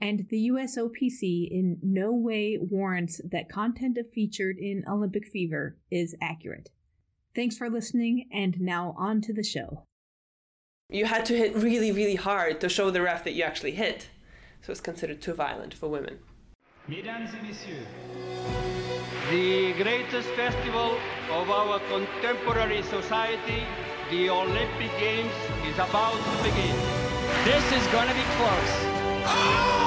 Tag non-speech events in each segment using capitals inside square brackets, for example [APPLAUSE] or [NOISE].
and the USOPC in no way warrants that content featured in Olympic Fever is accurate. Thanks for listening, and now on to the show. You had to hit really, really hard to show the ref that you actually hit. So it's considered too violent for women. Mesdames et messieurs, the greatest festival of our contemporary society, the Olympic Games, is about to begin. This is gonna be close. Oh!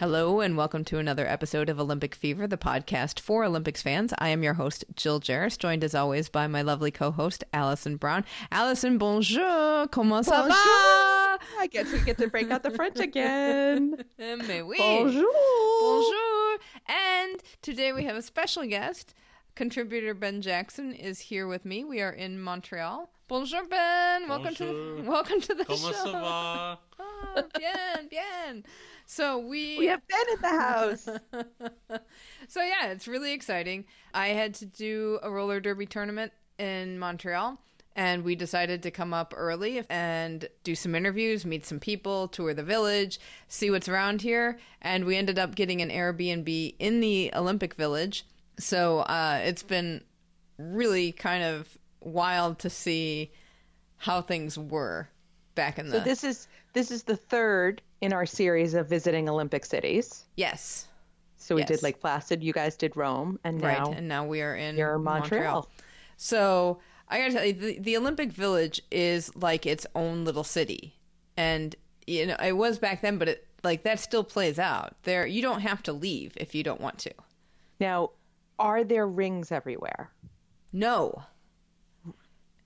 Hello, and welcome to another episode of Olympic Fever, the podcast for Olympics fans. I am your host, Jill Jaracz, joined as always by my lovely co host, Alison Brown. Alison, bonjour, comment ça va? I guess we get to break out the French again. [LAUGHS] Mais oui. Bonjour. Bonjour. And today we have a special guest. Contributor Ben Jackson is here with me. We are in Montreal. Bonjour, Ben. Welcome to Bonjour. [LAUGHS] welcome to the Comment show. ça va? Ah, bien, bien. So we We have Ben in the house. [LAUGHS] so yeah, it's really exciting. I had to do a roller derby tournament in Montreal, and we decided to come up early and do some interviews, meet some people, tour the village, see what's around here, and we ended up getting an Airbnb in the Olympic Village. So uh, it's been really kind of wild to see how things were back in the So this is this is the third in our series of visiting Olympic cities. yes So we Yes. did Lake Placid, you guys did Rome, and now right, and now we are in in Montreal. So I gotta tell you, the, the Olympic Village is like its own little city, and you know it was back then, but it like that still plays out. There, you don't have to leave if you don't want to. Now, are there rings everywhere? No,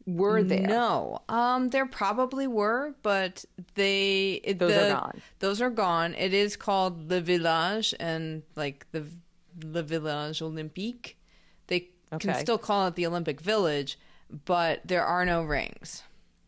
Were there? no. Um, there probably were, but they it- Those are gone. Those are gone. It is called Le Village, and like the Le Village Olympique. They can still call it the Olympic Village, but there are no rings.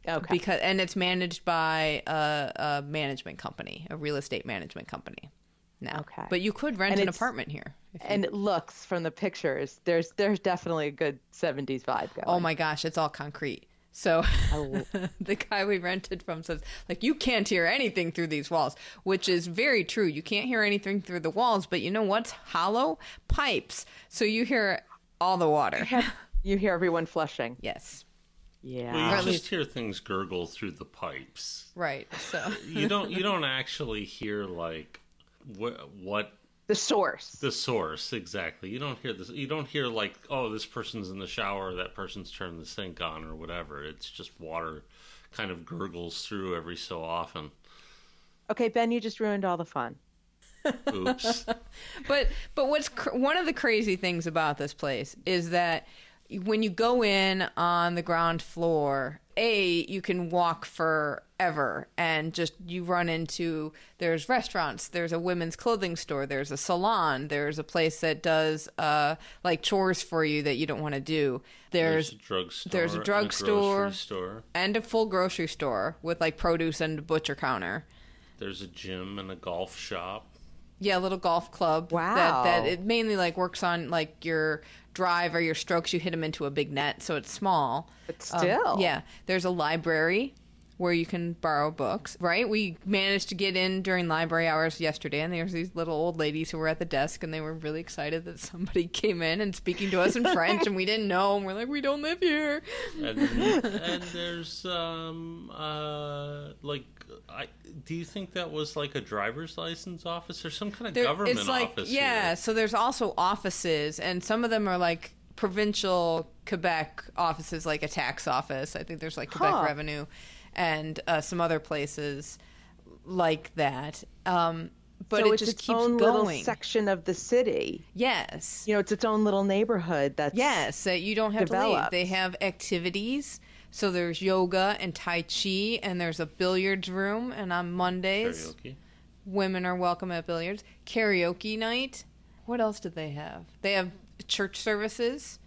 Okay. because and it's managed by a, a management company, a real estate management company. Now, Okay. but you could rent And an apartment here. you- and it looks from the pictures, there's there's definitely a good 70s vibe going. oh my gosh, it's all concrete. So Oh. [LAUGHS] the guy we rented from says, like, you can't hear anything through these walls, which is very true. You can't hear anything through the walls, but you know what's hollow? Pipes. So you hear all the water. You hear everyone flushing. yes, Yeah. Well, you at just hear things gurgle through the pipes. right. So You don't. You don't actually hear like what what the source. the source exactly. You don't hear this. You don't hear like oh this person's in the shower, that person's turned the sink on or whatever. It's just water kind of gurgles through every so often. Okay, Ben, you just ruined all the fun. Oops. [LAUGHS] but but what's cr- one of the crazy things about this place is that when you go in on the ground floor a you can walk forever and just you run into there's restaurants there's a women's clothing store there's a salon there's a place that does uh like chores for you that you don't want to do There's there's a drugstore. there's a and drugstore. store. and a full grocery store with like produce and a butcher counter There's a gym and a golf shop. Yeah, a little golf club. Wow. That that it mainly like works on like your drive or your strokes. You hit them into a big net, so it's small. But Um, still. yeah. There's a library, where you can borrow books, right? We managed to get in during library hours yesterday, and there's these little old ladies who were at the desk, and they were really excited that somebody [LAUGHS] came in and speaking to us in French, and we didn't know, and we're like, we don't live here. and, and there's um uh like I do you think that was like a driver's license office or some kind of There- government it's like office? yeah here? so there's also offices and some of them are like provincial quebec offices like a tax office i think there's like quebec Huh. revenue and uh, some other places like that um, but so it it's just its keeps own going little section of the city. yes You know, it's its own little neighborhood. That's Yes, that you don't have to leave. They have activities. So there's yoga and tai chi, and there's a billiards room. And on Mondays, karaoke. women are welcome at billiards. Karaoke night. What else did they have? They have church services.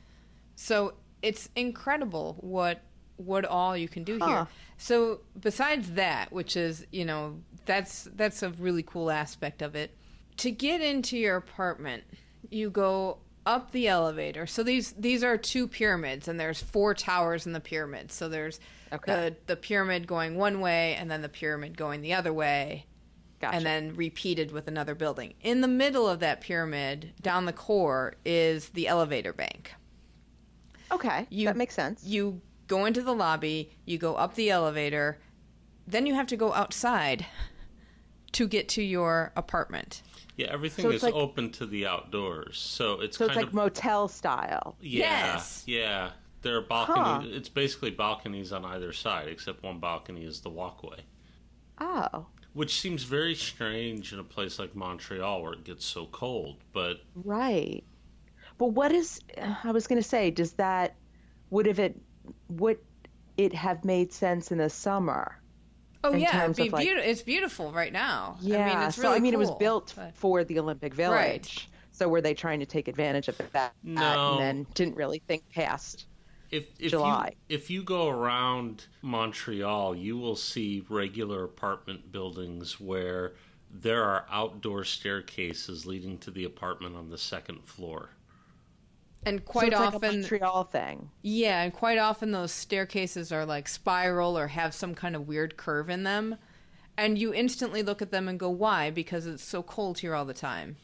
So it's incredible what what all you can do Huh. here. So besides that, which is you know that's that's a really cool aspect of it. To get into your apartment, you go up the elevator. So these these are two pyramids, and there's four towers in the pyramid. So there's Okay. the the pyramid going one way, and then the pyramid going the other way Gotcha. and then repeated with another building. In the middle of that pyramid, down the core, is the elevator bank. okay, You- that makes sense. You go into the lobby, you go up the elevator, then you have to go outside to get to your apartment. Yeah, everything So is like- open to the outdoors. So it's so kind it's like of motel style. yeah, Yes. yeah. There are balconies. It's basically balconies on either side, except one balcony is the walkway, Oh, which seems very strange in a place like Montreal where it gets so cold. But right. But what is? I was going to say, does that would have it would it have made sense in the summer? Oh In yeah, terms it'd be like- beautiful. It's beautiful right now. Yeah. I mean, it's so really I mean, it was built but- for the Olympic Village. Right. So were they trying to take advantage of that No. and then didn't really think past? if if July. you if you go around Montreal, you will see regular apartment buildings where there are outdoor staircases leading to the apartment on the second floor. And So quite like a often, Montreal thing. yeah, and quite often those staircases are like spiral or have some kind of weird curve in them, and you instantly look at them and go, "Why?" Because it's so cold here all the time.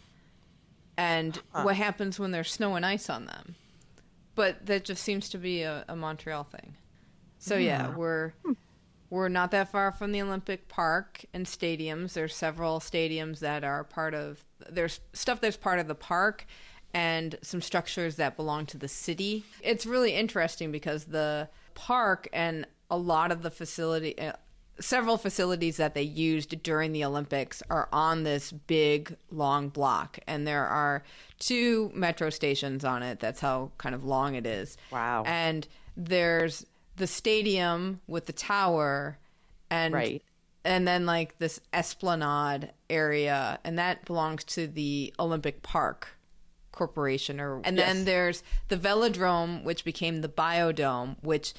And what happens when there's snow and ice on them? But that just seems to be a, a Montreal thing. So yeah, we're hmm. we're not that far from the Olympic Park and stadiums. There's several stadiums that are part of there's stuff that's part of the park and some structures that belong to the city. It's really interesting because the park and a lot of the facility uh, several facilities that they used during the Olympics are on this big long block and there are two metro stations on it. That's how kind of long it is. Wow. And there's the stadium with the tower and Right. and then like this esplanade area and that belongs to the Olympic Park Corporation or and then there's the Velodrome which became the Biodome which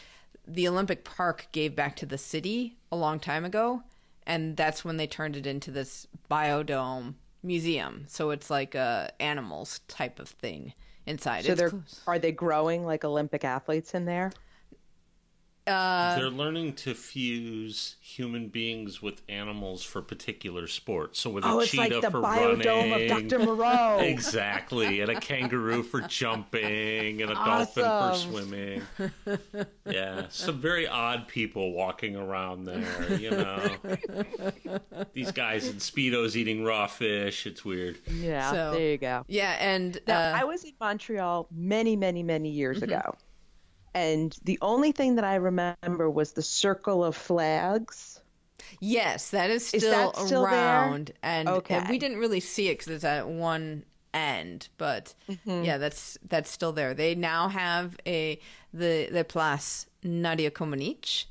the Olympic Park gave back to the city a long time ago and that's when they turned it into this Biodome museum so it's like a animals type of thing inside So It's they're cool. are they growing like Olympic athletes in there? Uh, They're learning to fuse human beings with animals for particular sports. So with a Oh, it's cheetah like the for biodome running, of Dr. Moreau. [LAUGHS] exactly, and a kangaroo for jumping, and a dolphin for swimming. Yeah, some very odd people walking around there. You know, these guys in speedos eating raw fish. It's weird. Yeah, So- there you go. yeah and Now, uh, Mm-hmm. I was in Montreal many, many, many years ago. And the only thing that I remember was the circle of flags. Yes, that is Is still, that still around, and, and Okay. we didn't really see it because it's at one end, but Mm-hmm. yeah, that's that's still there. They now have a the the Place Nadia Comaneci,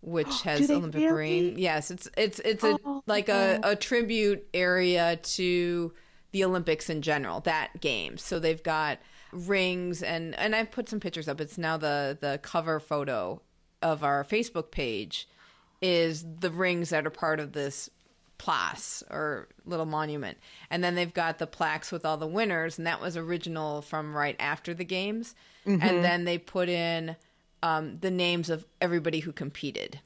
which [GASPS] has Olympic really? ring. Yes, it's it's it's a Oh. like a, a tribute area to the Olympics in general. That game, so they've got rings and and I've put some pictures up. It's now the the cover photo of our Facebook page is the rings that are part of this place or little monument. And then they've got the plaques with all the winners, and that was original from right after the games. And then they put in um, the names of everybody who competed.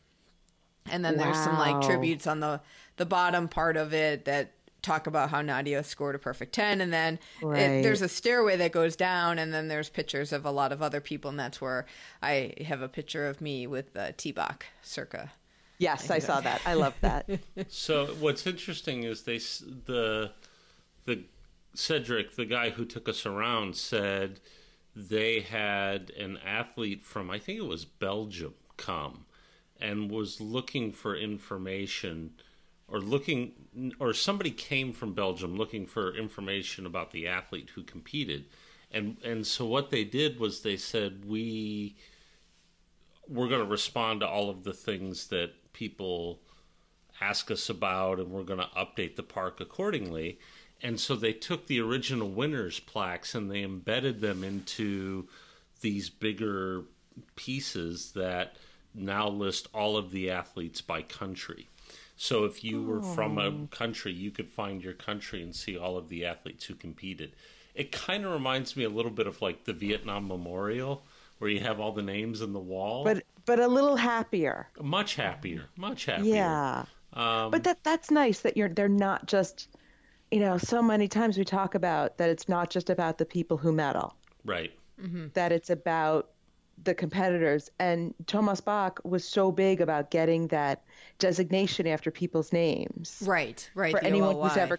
And then there's some like tributes on the the bottom part of it that talk about how Nadia scored a perfect 10 and then it, there's a stairway that goes down and then there's pictures of a lot of other people and that's where I have a picture of me with uh, T-Bach circa. Yes, I saw that. I love that. [LAUGHS] So what's interesting is they the the Cedric, the guy who took us around, said they had an athlete from I think it was Belgium come and was looking for information or looking or somebody came from Belgium looking for information about the athlete who competed. And and so what they did was they said we we're going to respond to all of the things that people ask us about and we're going to update the park accordingly. And so they took the original winners plaques and they embedded them into these bigger pieces that now list all of the athletes by country so if you were from a country you could find your country and see all of the athletes who competed. It kind of reminds me a little bit of like the vietnam memorial where you have all the names in the wall. But but a little happier. much happier much happier. Yeah. um, But that that's nice that you're they're not just you know, so many times we talk about that it's not just about the people who medal, right. That it's about the competitors. And Thomas Bach was so big about getting that designation after people's names. Right, right. For anyone who's ever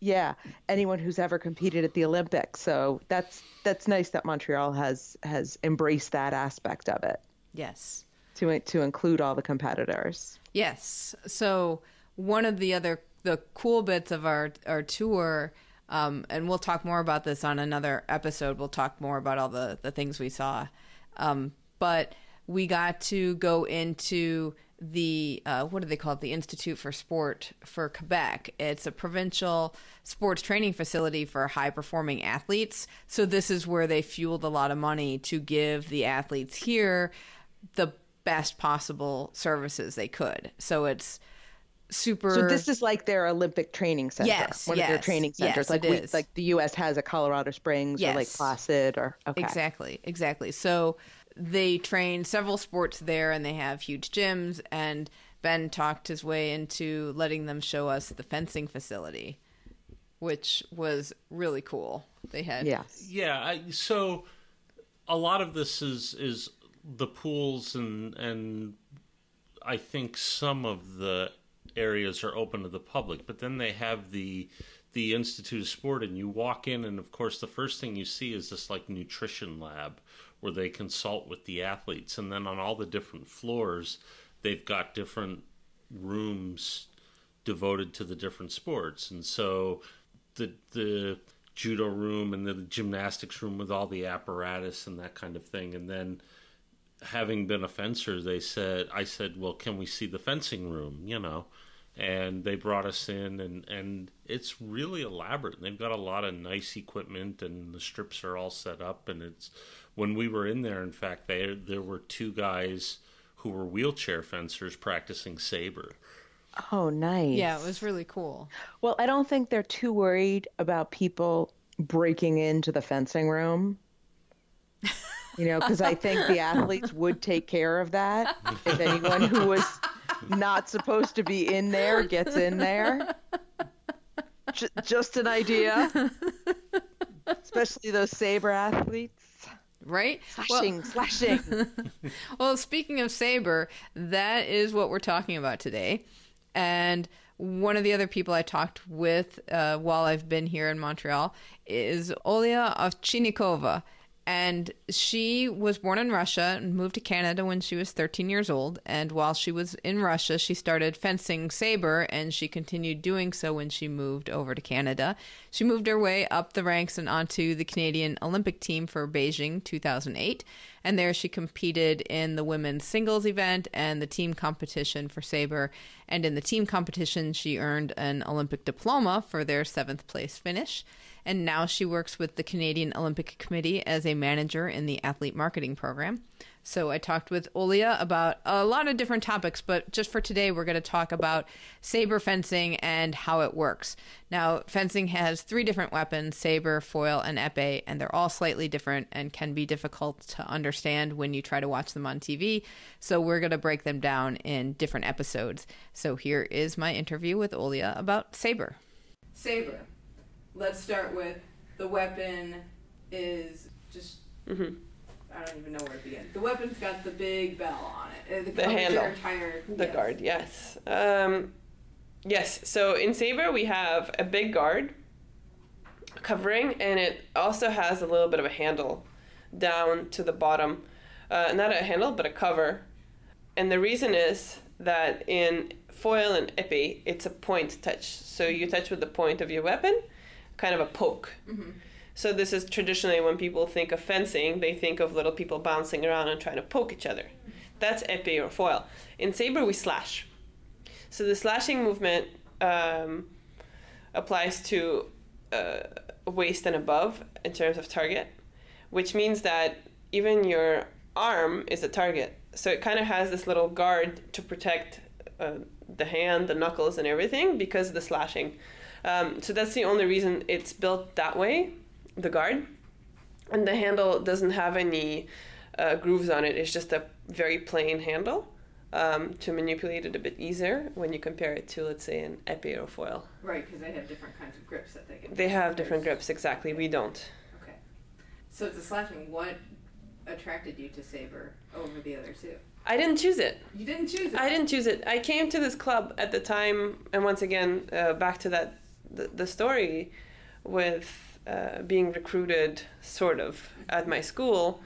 yeah, anyone who's ever competed at the Olympics. So that's that's nice that Montreal has has embraced that aspect of it Yes. to to include all the competitors. Yes. So one of the other the cool bits of our our tour, um, and we'll talk more about this on another episode. We'll talk more about all the the things we saw, um, but we got to go into the uh, what do they call it? The Institute for Sport for Quebec. It's a provincial sports training facility for high performing athletes. So this is where they fueled a lot of money to give the athletes here the best possible services they could. So it's super. So this is like their Olympic training center. Yes, one of their yes, training centers. yes, like it we, is. like the U.S. has a Colorado Springs or Lake Placid or okay. Exactly, exactly. So they train several sports there and they have huge gyms and Ben talked his way into letting them show us the fencing facility, which was really cool. They had Yes. Yeah, I, so a lot of this is is the pools and and I think some of the areas are open to the public, but then they have the the Institute of Sport and you walk in and of course the first thing you see is this like nutrition lab where they consult with the athletes. And then on all the different floors they've got different rooms devoted to the different sports. And so the the judo room and the gymnastics room with all the apparatus and that kind of thing. And then having been a fencer they said i said well can we see the fencing room you know and they brought us in and and it's really elaborate they've got a lot of nice equipment and the strips are all set up and it's when we were in there in fact there there were two guys who were wheelchair fencers practicing saber Oh, nice. Yeah, it was really cool. Well, I don't think they're too worried about people breaking into the fencing room. You know, because I think the athletes would take care of that if anyone who was not supposed to be in there gets in there. J- just an idea. Especially those saber athletes. Right? Slashing, slashing. [LAUGHS] Well, speaking of Saber, that is what we're talking about today. And one of the other people I talked with uh, while I've been here in Montreal is Olya Ovtchinnikova. And she was born in Russia and moved to Canada when she was 13 years old. And while she was in Russia, she started fencing saber and she continued doing so when she moved over to Canada. She moved her way up the ranks and onto the Canadian Olympic team for Beijing 2008. And there she competed in the women's singles event and the team competition for saber. And in the team competition, she earned an Olympic diploma for their seventh place finish. And now she works with the Canadian Olympic Committee as a manager in the athlete marketing program. So I talked with Olya about a lot of different topics, but just for today, we're going to talk about saber fencing and how it works. Now, fencing has three different weapons saber, foil, and epee, and they're all slightly different and can be difficult to understand when you try to watch them on TV. So we're going to break them down in different episodes. So here is my interview with Olya about saber. Saber. Let's start with the weapon is just. I don't even know where to begin. The weapon's got the big bell on it. Uh, The handle. Entire, The yes. guard, yes. Um, yes, so in Saber we have a big guard covering, and it also has a little bit of a handle down to the bottom. Uh, not a handle, but a cover. And the reason is that in foil and epee, it's a point touch. So you touch with the point of your weapon, kind of a poke. So this is traditionally when people think of fencing, they think of little people bouncing around and trying to poke each other. That's epee or foil. In saber, we slash. So the slashing movement um, applies to uh, waist and above in terms of target, which means that even your arm is a target. So it kind of has this little guard to protect uh, the hand, the knuckles, and everything because of the slashing. Um, so that's the only reason it's built that way, the guard. And the handle doesn't have any uh, grooves on it. It's just a very plain handle um, to manipulate it a bit easier when you compare it to, let's say, an epee or foil. Right, because they have different kinds of grips that they can. They have different grips, exactly. We don't. Okay. So it's a slashing. What attracted you to saber over the other two? I didn't choose it. You didn't choose it. I didn't choose it. I came to this club at the time, and once again, uh, back to that the, the story with uh, being recruited, sort of, at my school,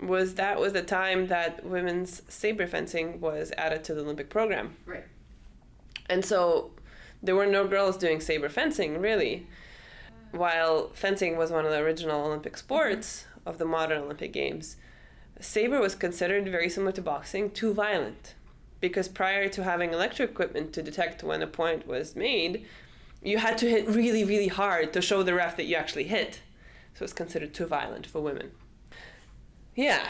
was that was the time that women's saber fencing was added to the Olympic program. Right. And so there were no girls doing saber fencing, really. While fencing was one of the original Olympic sports of the modern Olympic Games, saber was considered very similar to boxing, too violent. Because prior to having electric equipment to detect when a point was made, you had to hit really, really hard to show the ref that you actually hit. So it's considered too violent for women. Yeah.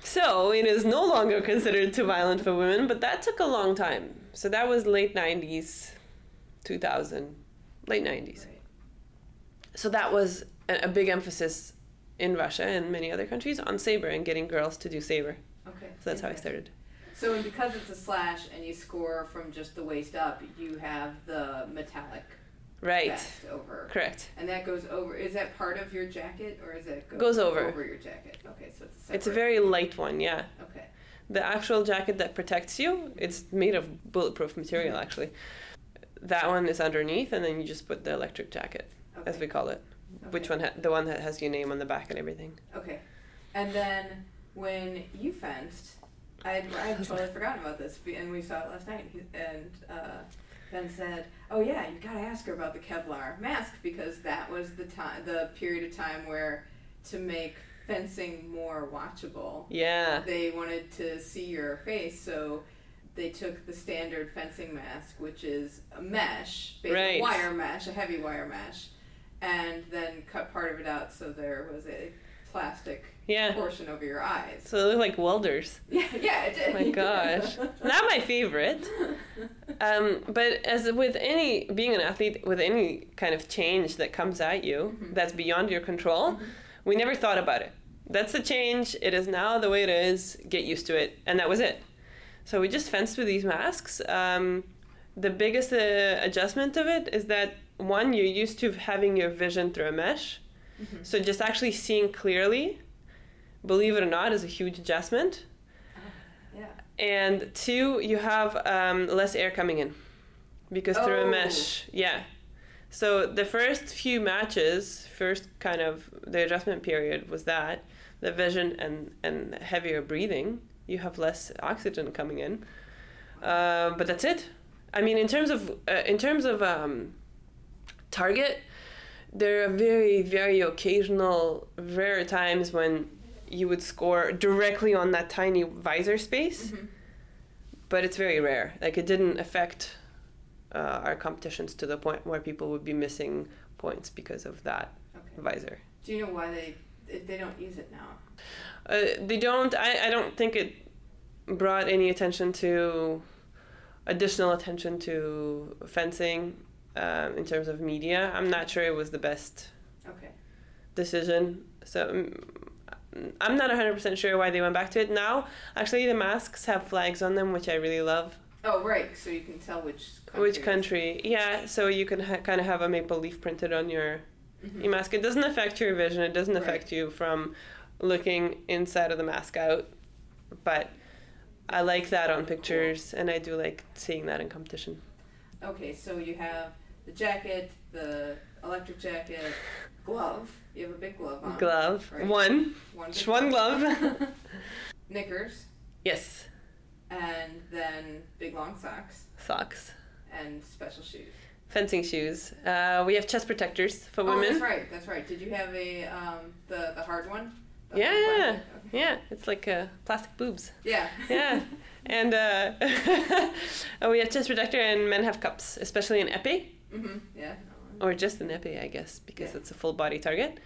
So it is no longer considered too violent for women, but that took a long time. So that was late 90s, 2000, late 90s. Right. So that was a, a big emphasis in Russia and many other countries on saber and getting girls to do saber. Okay. So that's how I started. So and because it's a slash and you score from just the waist up, you have the metallic Right. vest over. Correct. And that goes over. Is that part of your jacket, or is it go, Goes over. over your jacket? Okay, so it's a. It's a very light one, yeah. okay. The actual jacket that protects you, it's made of bulletproof material mm-hmm. actually. That one is underneath, and then you just put the electric jacket, as we call it. Which one? Ha- the one that has your name on the back and everything. Okay. And then when you fenced, I had, I had totally forgotten about this, and we saw it last night. And uh, Ben said, "Oh yeah, you gotta ask her about the Kevlar mask because that was the time, the period of time where to make fencing more watchable, Yeah. they wanted to see your face, so." They took the standard fencing mask, which is a mesh, basically Right. wire mesh, a heavy wire mesh, and then cut part of it out so there was a plastic Yeah. portion over your eyes. So they look like welders. [LAUGHS] Yeah, yeah, it did. Oh my gosh. Not my favorite. Um, but as with any being an athlete, with any kind of change that comes at you that's beyond your control, we never thought about it. That's the change. It is now the way it is. Get used to it, and that was it. So we just fenced with these masks. Um, the biggest uh, adjustment of it is that one, you're used to having your vision through a mesh, so just actually seeing clearly, believe it or not, is a huge adjustment. Yeah. and two you have um, less air coming in because through a Oh. mesh. Yeah. So the first few matches first kind of the adjustment period was that the vision and and heavier breathing you have less oxygen coming in. Uh, but that's it. I mean in terms of uh, in terms of um, target there are very very occasional rare times when you would score directly on that tiny visor space but it's very rare like it didn't affect uh, our competitions to the point where people would be missing points because of that Okay. visor. Do you know why they if they don't use it now? Uh, they don't. I, I don't think it brought any attention to additional attention to fencing um, in terms of media. I'm not sure it was the best Okay. decision. So mm, I'm not 100% sure why they went back to it now. Actually, the masks have flags on them, which I really love. Oh right, so you can tell which country Which country? Yeah, so you can ha- kind of have a maple leaf printed on your, your mask. It doesn't affect your vision. It doesn't Right. affect you from looking inside of the mask out. But I like that on pictures, and I do like seeing that in competition. Okay, so you have the jacket, the electric jacket, glove. You have a big glove on. Glove. Right. One. One, Just one glove. [LAUGHS] Knickers, yes. and then big long socks Socks. and special shoes. Fencing shoes. Uh, we have chest protectors for women. Oh, women. that's right. That's right. Did you have a um the the hard one? The Yeah, hard. Okay. yeah. It's like uh, plastic boobs. Yeah. Yeah, [LAUGHS] and uh, [LAUGHS] oh, we have chest protector, and men have cups, especially in épée, mhm. Yeah. or just an épée, I guess, because Yeah. it's a full body target.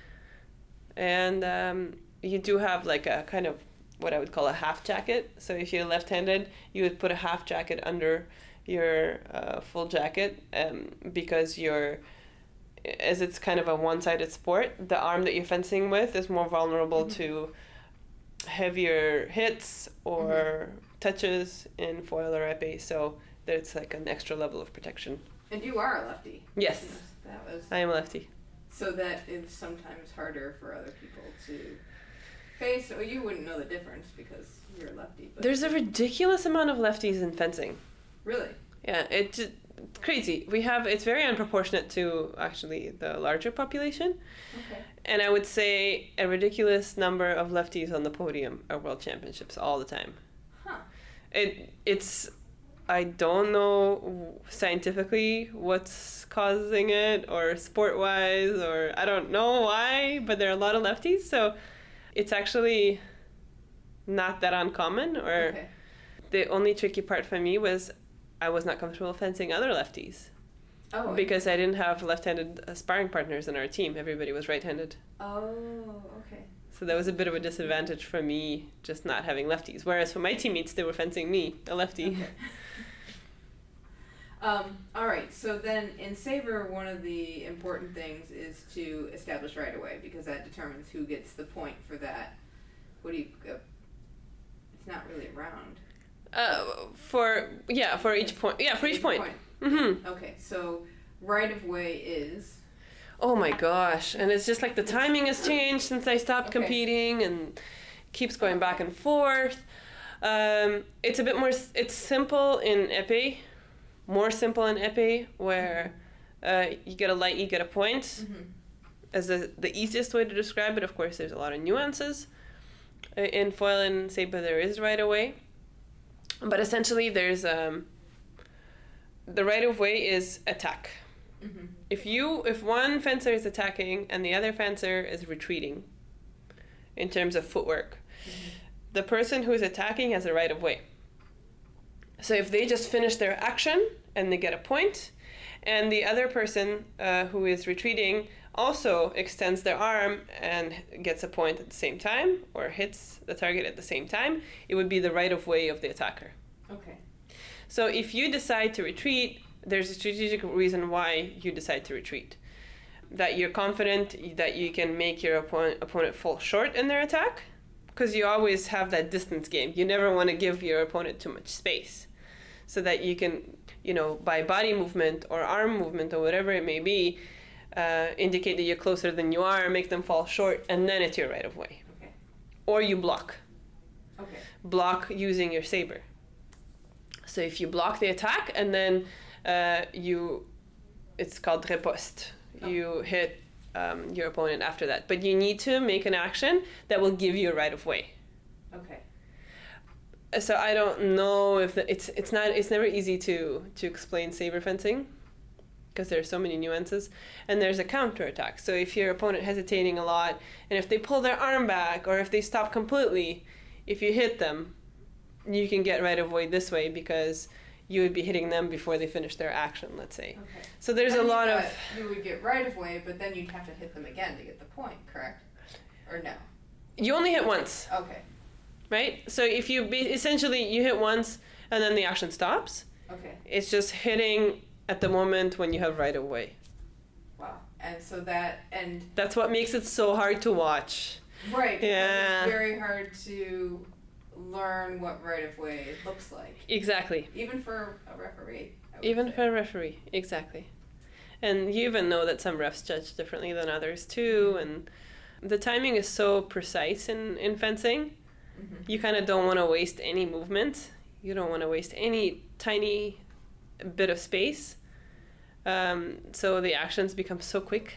And um, you do have like a kind of what I would call a half jacket. So if you're left-handed, you would put a half jacket under your uh, full jacket, um, because you're as it's kind of a one-sided sport, the arm that you're fencing with is more vulnerable to heavier hits or touches in foil or épée. So there's like an extra level of protection. And you are a lefty. Yes, That was I am a lefty. so that is sometimes harder for other people to face. Or you wouldn't know the difference because you're a lefty. There's a ridiculous amount of lefties in fencing. really. Yeah, it just it's crazy. We have it's very unproportionate to actually the larger population, Okay. and I would say a ridiculous number of lefties on the podium at world championships all the time. Huh. It it's I don't know scientifically what's causing it or sport wise or I don't know why, but there are a lot of lefties, so it's actually not that uncommon or Okay. the only tricky part for me was I was not comfortable fencing other lefties Oh. because I didn't have left-handed uh, sparring partners in our team. Everybody was right-handed. Oh. Okay. So that was a bit of a disadvantage for me just not having lefties. Whereas for my teammates they were fencing me, a lefty. Okay. [LAUGHS] Um, all right. So then, in Saber, one of the important things is to establish right away because that determines who gets the point for that. What do you? Uh, it's not really a round. Uh, for yeah, for each point. Yeah, for each point. Mm-hmm. Okay. So right of way is. Oh my gosh. And it's just like the timing has changed since I stopped Okay. competing and keeps going back and forth. Um, it's a bit more, it's simple in épée, more simple in épée, where uh, you get a light, you get a point. Mhm. As the, the easiest way to describe it, of course, there's a lot of nuances. Uh, In foil and saber, there is right away. But essentially, there's um, the right of way is attack Mhm. if you if one fencer is attacking and the other fencer is retreating in terms of footwork the person who is attacking has a right of way so if they just finish their action and they get a point and the other person uh, who is retreating also extends their arm and gets a point at the same time or hits the target at the same time it would be the right of way of the attacker Okay. so if you decide to retreat, there's a strategic reason why you decide to retreat. That you're confident that you can make your opponent, opponent fall short in their attack, because you always have that distance game. You never want to give your opponent too much space, so that you can, you know, by body movement or arm movement or whatever it may be, uh, indicate that you're closer than you are, make them fall short, and then it's your right of way. Okay. Or you block Okay. block using your saber. So if you block the attack and then uh, you, it's called riposte. You hit um, your opponent after that, but you need to make an action that will give you a right of way. Okay. So I don't know if the, it's it's not it's never easy to to explain saber fencing because there's so many nuances and there's a counter attack. So if your opponent hesitating a lot and if they pull their arm back or if they stop completely, if you hit them, you can get right of way this way because you would be hitting them before they finish their action. Let's say. Okay. So there's a lot of You would get right of way, but then you'd have to hit them again to get the point, correct? Or no? you only hit once, Okay. right? So if you be, essentially you hit once and then the action stops, Okay. it's just hitting at the moment when you have right of way. Wow. And so that and That's what makes it so hard to watch. right. Yeah. It's very hard to learn what right of way looks like, Exactly. even for a referee. Even say. for a referee, exactly. And you even know that some refs judge differently than others too, and the timing is so precise in, in fencing. Mhm. You kind of don't want to waste any movement. You don't want to waste any tiny bit of space. Um, so the actions become so quick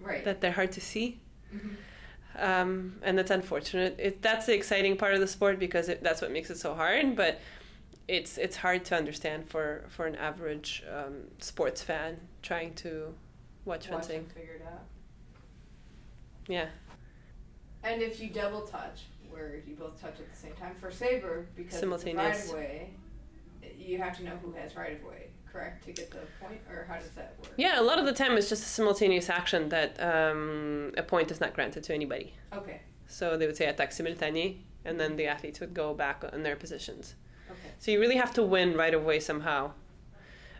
right. that they're hard to see. Mhm. Um, and that's unfortunate. It, that's the exciting part of the sport because it, that's what makes it so hard. But it's it's hard to understand for for an average um, sports fan trying to watch Watch fencing. and figure it out. Yeah, And if you double touch, where you both touch at the same time, for saber because it's a right of way, you have to know who has right of way, correct, to get the point, or how does that work? yeah. A lot of the time, it's just a simultaneous action that um, a point is not granted to anybody. Okay. So they would say attaque simultané, and then the athletes would go back on their positions. Okay. So you really have to win right away somehow.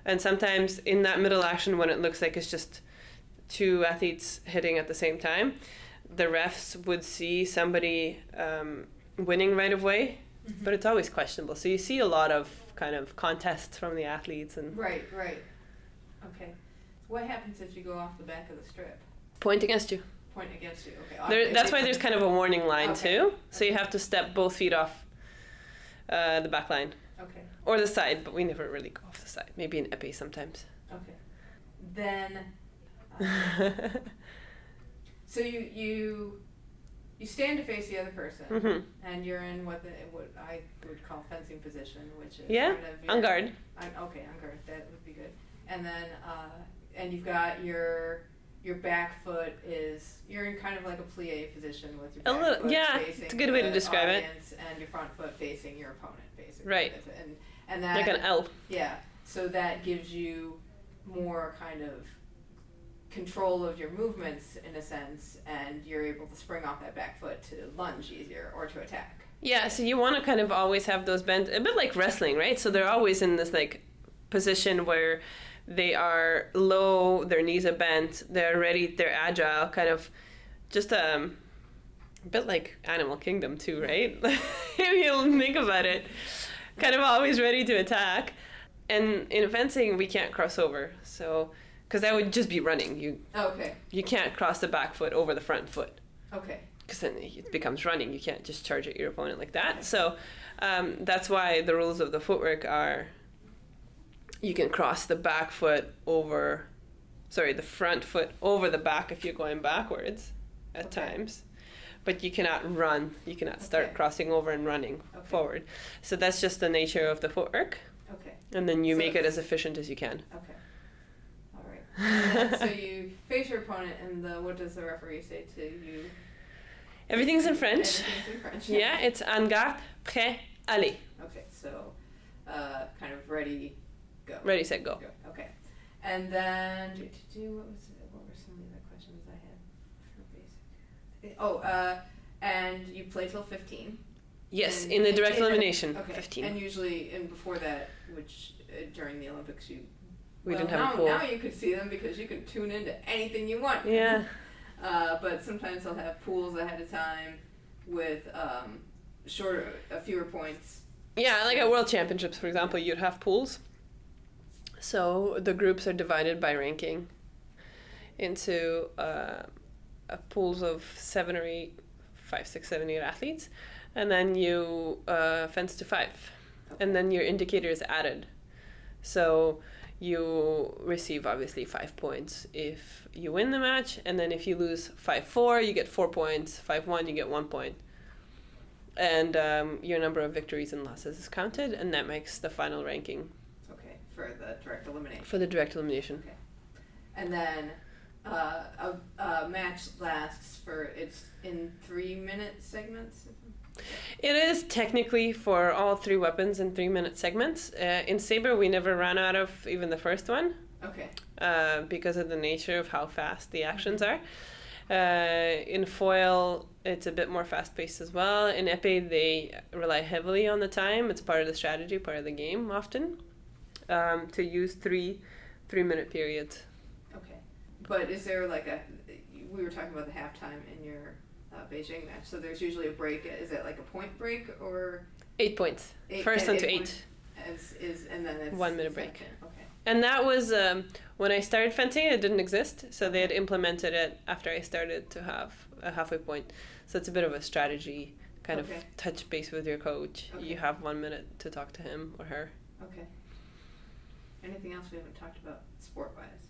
And sometimes in that middle action, when it looks like it's just two athletes hitting at the same time, the refs would see somebody um, winning right away, but it's always questionable. So you see a lot of kind of contests from the athletes and Right, right. Okay. What happens if you go off the back of the strip? point against you. Point against you. Okay. There, that's why there's kind of a warning line Okay. too. So you have to step both feet off uh, the back line Okay. or the side, but we never really go off the side. Maybe an épée sometimes. Okay. Then, [LAUGHS] uh, so you you you stand to face the other person, hmm and you're in what the what I would call fencing position, which is Yeah, kind of your- on guard. Okay, on guard. That would be good. And then, uh, and you've got your your back foot is you're in kind of like a plie position with your back A little- foot yeah, facing it's a good way to describe it. and your front foot facing your opponent, basically. Right. And and that Like an L. yeah. So that gives you more kind of control of your movements in a sense, and you're able to spring off that back foot to lunge easier or to attack. Yeah, so you want to kind of always have those bent, a bit like wrestling, right? So they're always in this like position where they are low, their knees are bent, they're ready, they're agile, kind of just um, a bit like Animal Kingdom too, right? [LAUGHS] if you think about it, kind of always ready to attack. And in fencing, we can't cross over, so because that would just be running. You Okay. you can't cross the back foot over the front foot Okay. because then it becomes running. You can't just charge at your opponent like that. So um, that's why the rules of the footwork are you can cross the back foot over, sorry, the front foot over the back if you're going backwards at Okay. times. But you cannot run. You cannot start Okay. crossing over and running Okay. forward. So that's just the nature of the footwork. Okay. And then you So make it as efficient as you can. Okay. All right. And then, [LAUGHS] so you face your opponent, and the what does the referee say to you? Everything's in French. Everything's in French. Yeah, it's en garde, prêt, allez. Okay, so uh, kind of ready, go. Ready, set, go. Go. Okay, and then do, do, do, what was it, what were some of the other questions I had for basic? Oh, uh, and you play till fifteen. Yes, And- in the direct and- elimination, Okay, 15. and usually, and before that, which uh, during the Olympics you. We well, didn't have now, a pool. Now you could see them because you can tune into anything you want. Yeah. [LAUGHS] Uh, but sometimes they'll have pools ahead of time with um, shorter, uh, fewer points. Yeah, like at World Championships, for example, you'd have pools. So the groups are divided by ranking into uh, pools of seven or eight, five, six, seven, eight athletes, and then you uh, fence to five, and then your indicator is added. So you receive obviously five points if you win the match, and then if you lose five four, you get four points. Five one, you get one. And um, your number of victories and losses is counted, and that makes the final ranking Okay, for the direct elimination. for the direct elimination. Okay, and then uh, a, a match lasts for it's in three minute segments. It is technically for all three weapons in three minute segments. Uh, in Saber, we never ran out of even the first one Okay. uh, because of the nature of how fast the actions are. Uh, in foil, it's a bit more fast paced as well. In epee, they rely heavily on the time. It's part of the strategy, part of the game often. Um, to use three three minute periods. Okay. But is there like a? We were talking about the halftime in your uh, Beijing match. So there's usually a break. Is it like a point break or Eight points. Eight- First one to eight eight. is is and then it's One minute break. second. Okay. And that was um, when I started fencing. It didn't exist, so they had implemented it after I started to have a halfway point. So it's a bit of a strategy, kind Okay. of touch base with your coach. Okay. You have one minute to talk to him or her. Okay. Anything else we haven't talked about sport wise?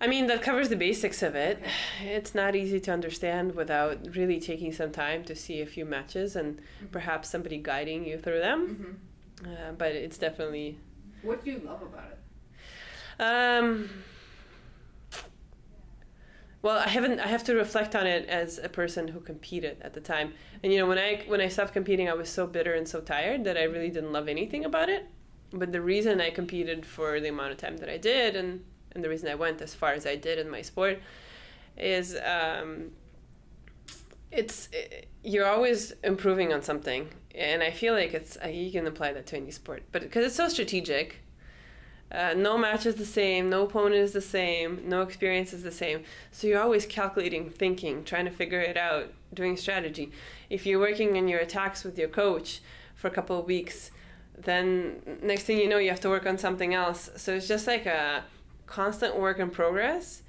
I mean, that covers the basics of it. [SIGHS] It's not easy to understand without really taking some time to see a few matches and perhaps somebody guiding you through them. Uh, but it's definitely What do you love about it? Um, well, I haven't. I have to reflect on it as a person who competed at the time. And you know, when I when I stopped competing, I was so bitter and so tired that I really didn't love anything about it. But the reason I competed for the amount of time that I did, and and the reason I went as far as I did in my sport, is um, it's you're always improving on something, and I feel like it's you can apply that to any sport, but because it's so strategic. Uh, no match is the same, no opponent is the same, no experience is the same. So you're always calculating, thinking, trying to figure it out, doing strategy. If you're working on your attacks with your coach for a couple of weeks, then next thing you know, you have to work on something else. So it's just like a constant work in progress.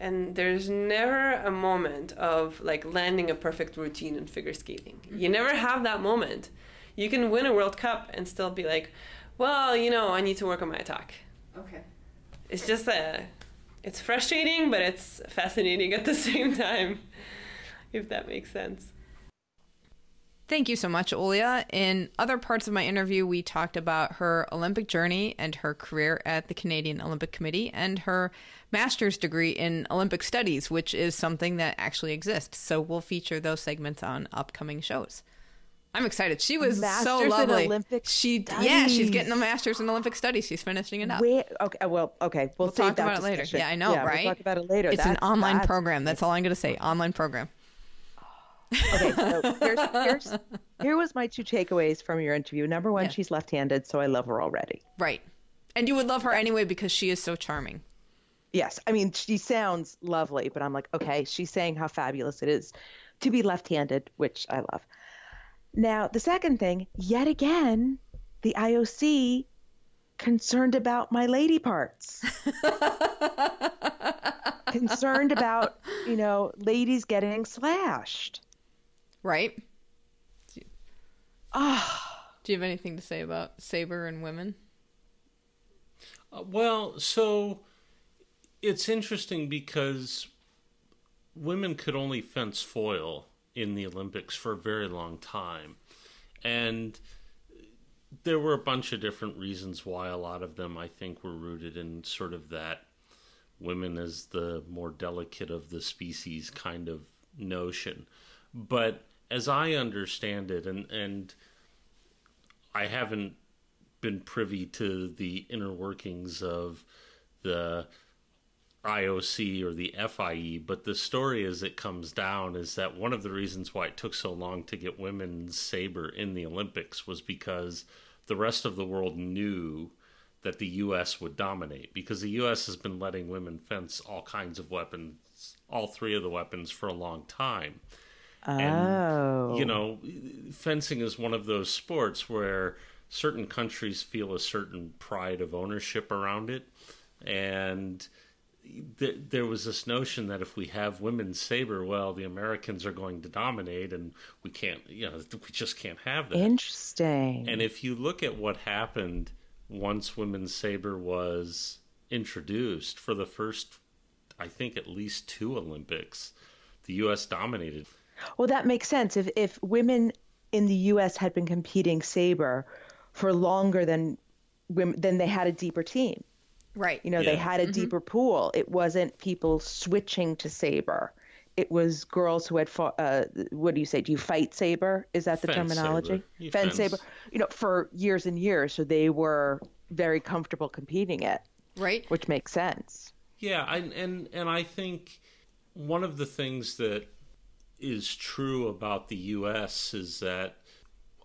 And there's never a moment of like landing a perfect routine in figure skating. You mm-hmm. never have that moment. You can win a World Cup and still be like, well, you know, I need to work on my attack. Okay. It's just a, it's frustrating, but it's fascinating at the [LAUGHS] same time, if that makes sense. Thank you so much, Olya. In other parts of my interview, we talked about her Olympic journey and her career at the Canadian Olympic Committee and her master's degree in Olympic studies, which is something that actually exists. So we'll feature those segments on upcoming shows. I'm excited. She was so Master's in lovely. Olympic she yeah, she's getting a master's in Olympic studies. She's finishing it up. Where? Okay. Uh, well. Okay. We'll, We'll talk about it later. Yeah, I know, Yeah, right? We'll talk about it later. It's an online program. That's all I'm going to say. Online program. Okay, so here's, here's [LAUGHS] here was my two takeaways from your interview. Number one, Yeah. she's left-handed, so I love her already. Right. And you would love her anyway because she is so charming. Yes, I mean she sounds lovely, but I'm like, okay, she's saying how fabulous it is to be left-handed, which I love. Now, the second thing, yet again, the IOC concerned about my lady parts. [LAUGHS] concerned about, you know, ladies getting slashed. Right? Ah, Do you have anything to say about Saber and women? Uh, well, so it's interesting because women could only fence foil in the Olympics for a very long time. And there were a bunch of different reasons why a lot of them, I think, were rooted in sort of that women as the more delicate of the species kind of notion. But as I understand it, and, and I haven't been privy to the inner workings of the IOC or the FIE, but the story as it comes down is that one of the reasons why it took so long to get women's saber in the Olympics was because the rest of the world knew that the U.S. would dominate because the U.S. has been letting women fence all kinds of weapons, all three of the weapons, for a long time. Oh, You know, fencing is one of those sports where certain countries feel a certain pride of ownership around it. And th- there was this notion that if we have women's saber, well, the Americans are going to dominate, and we can't, you know, we just can't have that. interesting. And if you look at what happened once women's saber was introduced for the first, I think, at least two Olympics, the U.S. dominated. Well, that makes sense. If if women in the U.S. had been competing saber for longer than women, then they had a deeper team. Right. You know, they had a deeper pool. It wasn't people switching to saber. It was girls who had fought. Uh, what do you say? Do you fight saber? Is that the Fence terminology? saber. Fence fence. saber. You know, for years and years, so they were very comfortable competing it, Right. which makes sense. Yeah, I, and and I think one of the things that is true about the U.S. is that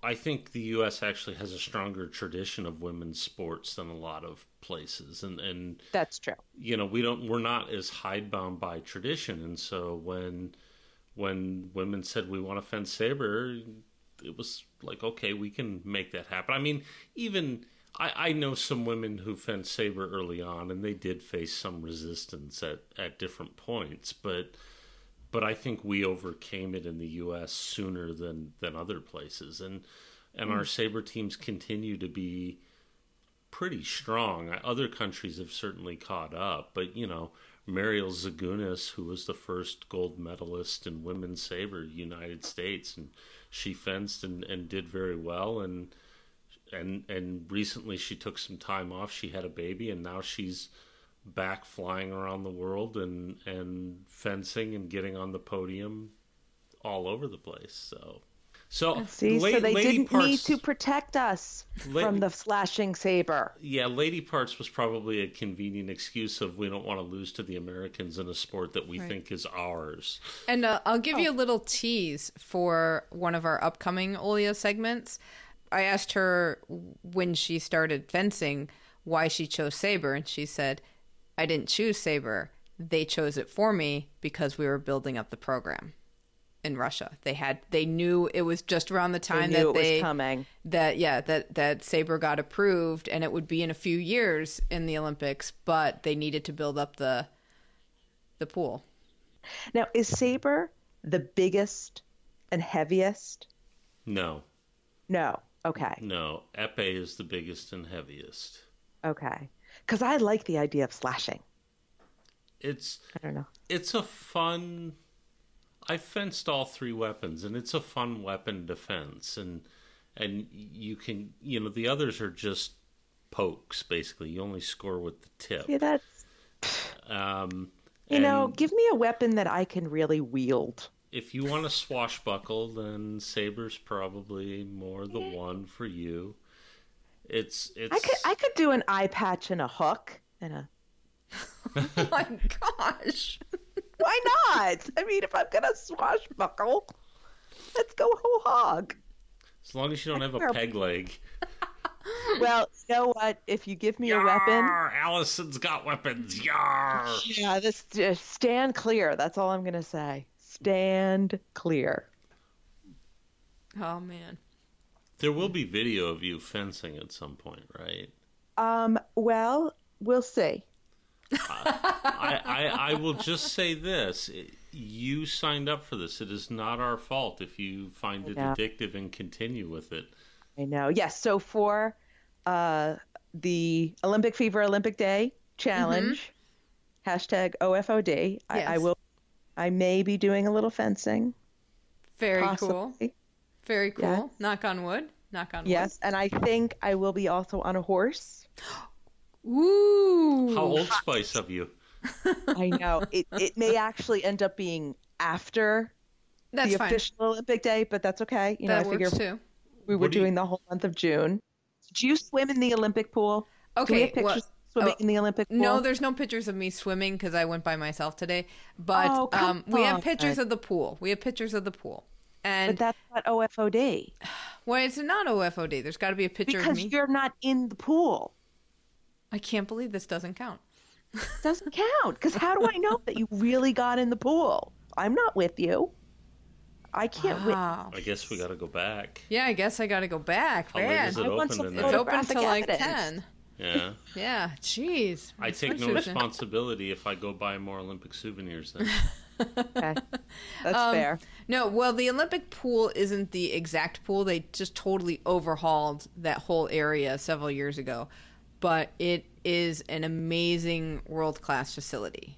I think the U.S. actually has a stronger tradition of women's sports than a lot of places, and and That's true. you know we don't we're not as hidebound by tradition, and so when when women said we want to fence saber, it was like okay, we can make that happen. I mean, even I, I know some women who fenced saber early on, and they did face some resistance at at different points, but but I think we overcame it in the U.S. sooner than than other places, and and our hmm. saber teams continue to be pretty strong. Other countries have certainly caught up, but you know, Mariel Zagunis, who was the first gold medalist in women's saber, United States, and she fenced and, and did very well. And and and recently she took some time off. She had a baby, and now she's back flying around the world and and fencing and getting on the podium all over the place. So. So, See, la- so they Lady didn't need to protect us La- from the slashing saber. yeah, Lady Parts was probably a convenient excuse of we don't want to lose to the Americans in a sport that we think is ours. And uh, I'll give you a little tease for one of our upcoming Olya segments. I asked her when she started fencing why she chose saber, and she said, "I didn't choose saber. They chose it for me because we were building up the program in Russia. They had they knew it was just around the They time knew that it was they coming. that yeah that that saber got approved, and it would be in a few years in the Olympics, but they needed to build up the the pool." Now, is saber the biggest and heaviest? No, No. Okay. no, epee is the biggest and heaviest. Okay. Because I like the idea of slashing. It's I don't know. it's a fun. I fenced all three weapons, and it's a fun weapon defense, and and you can you know the others are just pokes basically. You only score with the tip. See, that's Um, you know, give me a weapon that I can really wield. if you want to swashbuckle, then saber's probably more the one for you. It's it's I could I could do an eye patch and a hook and a. [LAUGHS] [LAUGHS] Oh my gosh. [LAUGHS] Why not? I mean, if I'm gonna swashbuckle, let's go whole hog. as long as you don't have a Sure. peg leg. Well, you know what? If you give me a weapon, Yarr, Alison's got weapons. Yar. yeah, this just stand clear. That's all I'm gonna say. Stand clear. Oh man. There will be video of you fencing at some point, right? Um. Well, we'll see. [LAUGHS] I, I, I will just say this. You signed up for this. It is not our fault if you find it addictive and continue with it. I know. Yes. So for uh, the Olympic Fever Olympic Day challenge, hashtag OFOD, I, I will. I may be doing a little fencing. Very cool. Possibly. Very cool. Yes. Knock on wood. Knock on wood. Yes, and I think I will be also on a horse. Ooh. How old Spice of you? I know it. It may actually end up being after That's the fine. official Olympic Day, but that's okay. You know, that I figure too. we were What do you- doing the whole month of June. Do you swim in the Olympic pool? Do we Okay. have pictures well- of swimming oh, in the Olympic pool? No, there's no pictures of me swimming because I went by myself today. But Oh, um, we have on. pictures of the pool. We have pictures of the pool. And but that's not OFOD well, it's not OFOD. There's got to be a picture of because me. you're not in the pool. I can't believe this doesn't count. [LAUGHS] doesn't count because how do I know that you [LAUGHS] really got in the pool? I'm not with you. I can't wait. Wow. I guess we got to go back. Yeah, I guess I got to go back. How late Man, is it I want open some tonight? it's open photographic till like ten. Yeah. [LAUGHS] Yeah. Jeez. I take no responsibility if I go buy more Olympic souvenirs then. Okay. That's Um, fair. No, well, the Olympic pool isn't the exact pool. They just totally overhauled that whole area several years ago. But it is an amazing world class facility.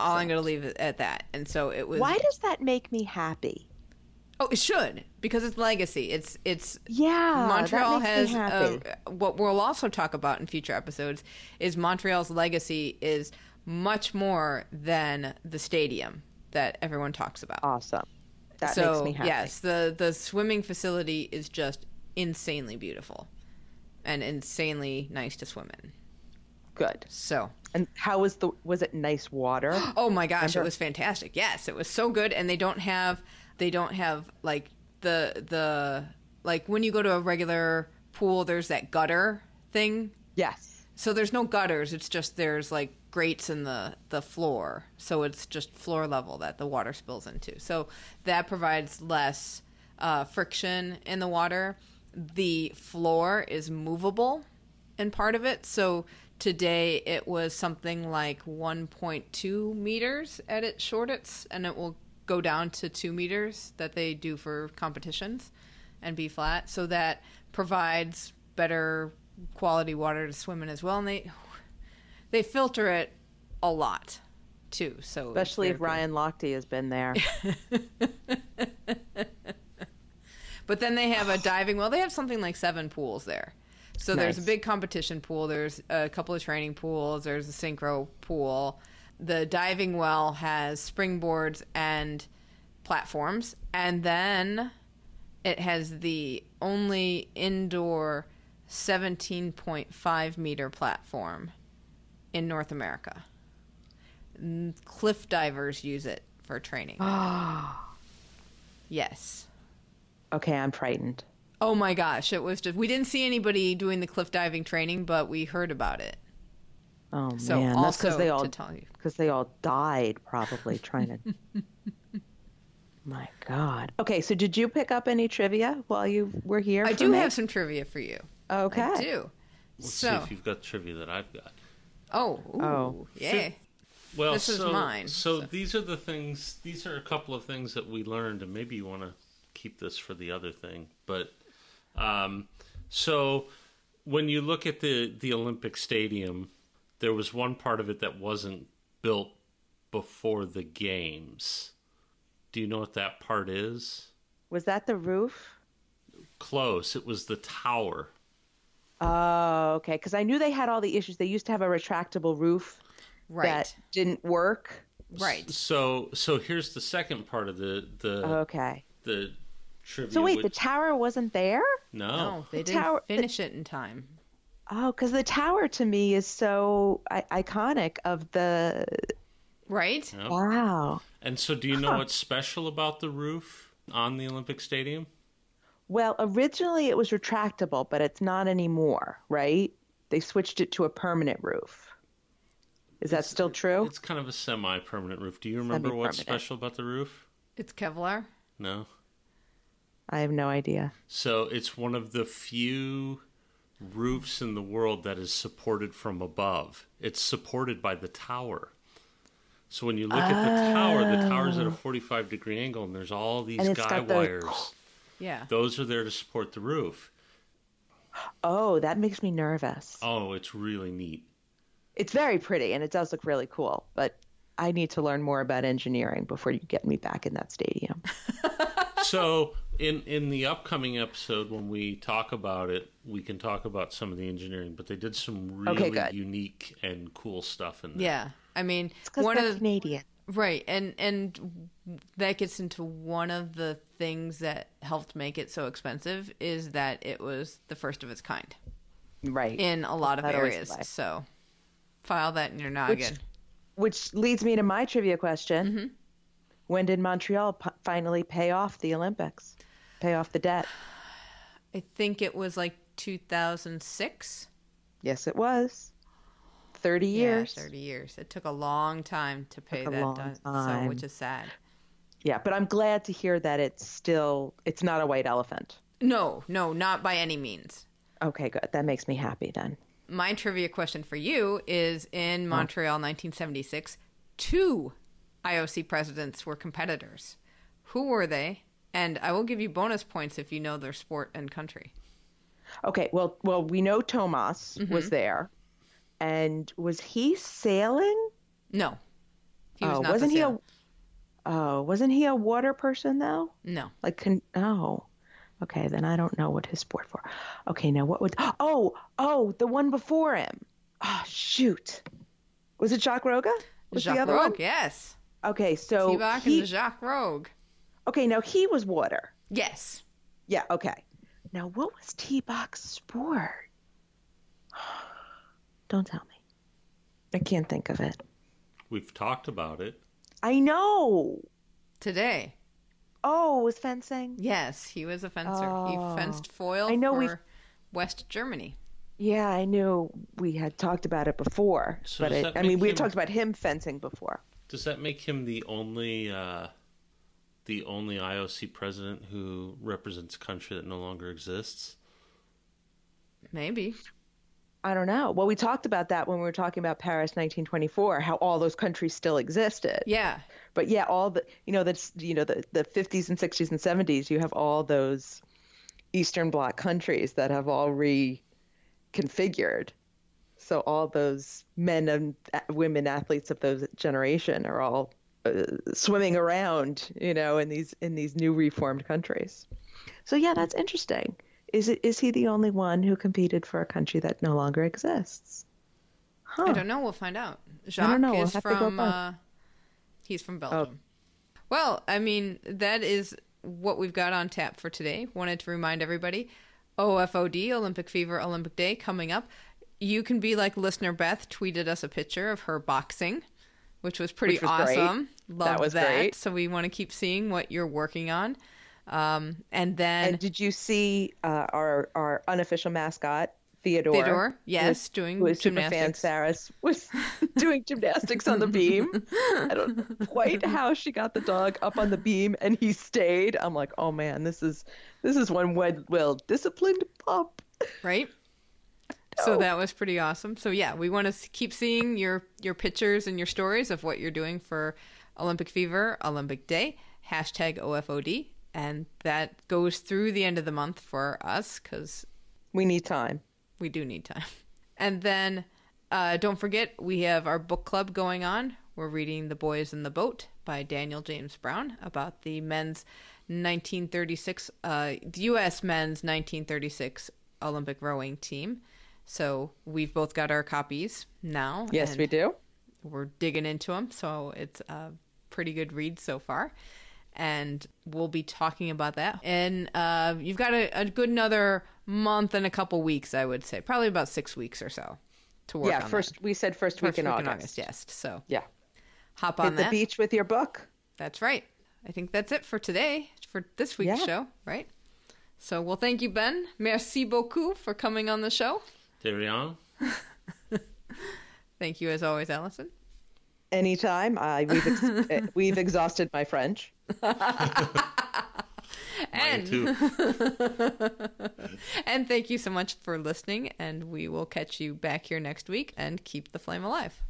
All I'm going to leave it at that. And so it was. Why does that make me happy? Oh, it should because it's legacy. It's it's Yeah, Montreal has uh, what we'll also talk about in future episodes is Montreal's legacy is much more than the stadium that everyone talks about. awesome. That so makes me happy. yes, the the swimming facility is just insanely beautiful and insanely nice to swim in. Good. So And how was the was it nice water? [GASPS] Oh my gosh, Remember- it was fantastic. Yes, it was so good and they don't have they don't have like the the like when you go to a regular pool there's that gutter thing. yes. So there's no gutters, it's just there's like grates in the the floor. So it's just floor level that the water spills into. So that provides less uh, friction in the water. The floor is movable in part of it. So today it was something like 1.2 meters at its shortest, and it will go down to two meters that they do for competitions and be flat. So that provides better quality water to swim in as well. And they they filter it a lot too. So Especially if. Ryan Lochte has been there. [LAUGHS] But then they have a diving well. They have something like seven pools there. So there's a big competition pool. There's a couple of training pools. There's a synchro pool. The diving well has springboards and platforms. And then it has the only indoor 17.5 meter platform in North America. Cliff divers use it for training. [GASPS] yes. okay, I'm frightened. Oh my gosh, it was just we didn't see anybody doing the cliff diving training, but we heard about it. Oh So man, that's because they all to tell you. because they all died probably trying to. [LAUGHS] My God. Okay, so did you pick up any trivia while you were here? I do have some trivia for you. Okay. I do. Let's so, see if you've got trivia that I've got. oh, ooh, Oh. yeah. Well, This is so, mine, So, so- these are the things. These are a couple of things that we learned, and maybe you want to keep this for the other thing. But um, so when you look at the the Olympic Stadium, there was one part of it that wasn't built before the games. Do you know what that part is? Was that the roof? Close. It was the tower. Oh, okay. Because I knew they had all the issues. They used to have a retractable roof Right. that didn't work. right. So so here's the second part of the the Okay. the trivia. So wait, the tower wasn't there? no. No, they The didn't tower- the- finish it in time. Oh, because the tower to me is so I- iconic. Of the Right? Yep. wow. And so, do you know what's special about the roof on the Olympic Stadium? Well, originally it was retractable, but it's not anymore, right? They switched it to a permanent roof. Is that still true? It's kind of a semi-permanent roof. Do you remember what's special about the roof? It's Kevlar. No. I have no idea. So it's one of the few roofs in the world that is supported from above. It's supported by the tower. So when you look at the tower, the tower's at a 45 degree angle, and there's all these guy got the- wires. Yeah. Those are there to support the roof. Oh, that makes me nervous. Oh, it's really neat. It's very pretty and it does look really cool, but I need to learn more about engineering before you get me back in that stadium. [LAUGHS] so in in the upcoming episode when we talk about it we can talk about some of the engineering but they did some really Okay, unique and cool stuff in there Yeah. I mean, Because one they're of the, Canadian. Right, and and that gets into one of the things that helped make it so expensive is that it was the first of its kind Right. in a lot of areas. So file that in your noggin. Which leads me to my trivia question. Mm-hmm. When did Montreal p- finally pay off the Olympics? Pay off the debt? I think it was like 2006. Yes, it was. 30 years. Yeah, 30 years. It took a long time to pay that debt, so which is sad. Yeah, but I'm glad to hear that it's still it's not a white elephant. No, no, not by any means. Okay, good. That makes me happy then. My trivia question for you is in Montreal 1976, two IOC presidents were competitors. Who were they? And I will give you bonus points if you know their sport and country. Okay, well, well, we know Thomas Mm-hmm. was there, and was he sailing? No. He was oh, not wasn't he a? Oh, wasn't he a water person though? No. Like, con- oh, okay. Then I don't know what his sport for. Okay, now what would? Oh, oh, the one before him. Oh, shoot. Was it Jacques Rogge? Was Jacques the other Rogge, one? yes. Okay, so T-Bach he, and Jacques Rogge. okay, now he was water. Yes. Yeah, okay. Now what was T-Bach's sport? Don't tell me. I can't think of it. We've talked about it. I know. Today. Oh, was fencing. Yes, he was a fencer. Oh. He fenced foil I know for we've- West Germany. Yeah, I knew we had talked about it before, So but it, I mean, make we had talked about him fencing before. Does that make him the only uh, the only IOC president who represents a country that no longer exists? Maybe. I don't know. Well, we talked about that when we were talking about Paris 1924, how all those countries still existed. Yeah. But yeah, all the you know that's you know the the 50s and 60s and 70s, you have all those Eastern Bloc countries that have all reconfigured. So all those men and women athletes of those generation are all uh, swimming around, you know, in these in these new reformed countries. So yeah, that's interesting. Is it is he the only one who competed for a country that no longer exists? Huh. I don't know. We'll find out. Jacques don't know. We'll is have to go from. back. Uh, he's from Belgium. Well, I mean, that is what we've got on tap for today. Wanted to remind everybody OFOD, Olympic Fever Olympic Day, coming up. You can be like listener Beth, tweeted us a picture of her boxing, which was pretty Which was great. awesome. Loved was that. great. So we want to keep seeing what you're working on. Um, and then And did you see uh, our our unofficial mascot Theodore? Theodore, yes, was- doing was super fan gymnastics. Saris [LAUGHS] was doing gymnastics on the beam. I don't know quite how she got the dog up on the beam and he stayed. I'm like, oh man, this is this is one well, well disciplined pup. right? So that was pretty awesome. So yeah, we want to keep seeing your your pictures and your stories of what you're doing for Olympic Fever Olympic Day hashtag OFOD, and that goes through the end of the month for us because We need time. we do need time. [LAUGHS] And then uh, don't forget, we have our book club going on. We're reading The Boys in the Boat by Daniel James Brown about the men's 1936, uh, the U.S. men's 1936 Olympic rowing team. So we've both got our copies now. Yes, we do. We're digging into them. So it's a pretty good read so far. And we'll be talking about that. And uh, you've got a, a good another month and a couple weeks, I would say. Probably about six weeks or so to work Yeah, on first that. we said first, First week in August. yes. So Yeah. hop Hit on the that. beach with your book. That's right. I think that's it for today, for this week's Yeah. show, right? So, well, thank you, Ben. Merci beaucoup for coming on the show. Darian? [LAUGHS] Thank you, as always, Alison. Anytime. Uh, we've ex- uh, [LAUGHS] we've exhausted my French. [LAUGHS] Mine And too. [LAUGHS] and thank you so much for listening. And we will catch you back here next week. And keep the flame alive.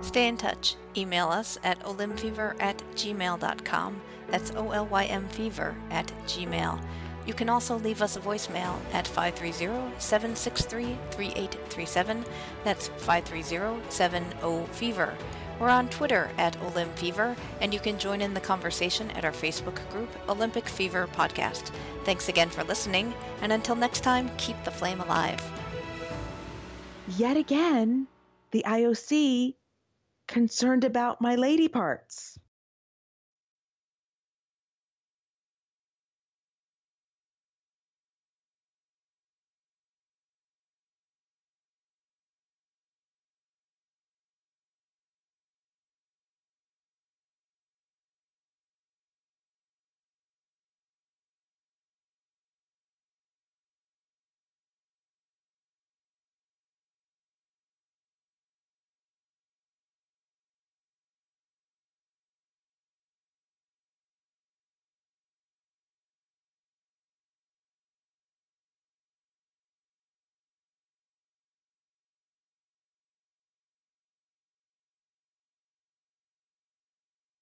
Stay in touch. Email us at olymfever at gmail.com. That's O L Y M fever at gmail. You can also leave us a voicemail at 530 763 3837. That's 530 70 Fever. We're on Twitter at Olymp Fever, and you can join in the conversation at our Facebook group, Olympic Fever Podcast. Thanks again for listening, and until next time, keep the flame alive. Yet again, the IOC concerned about my lady parts.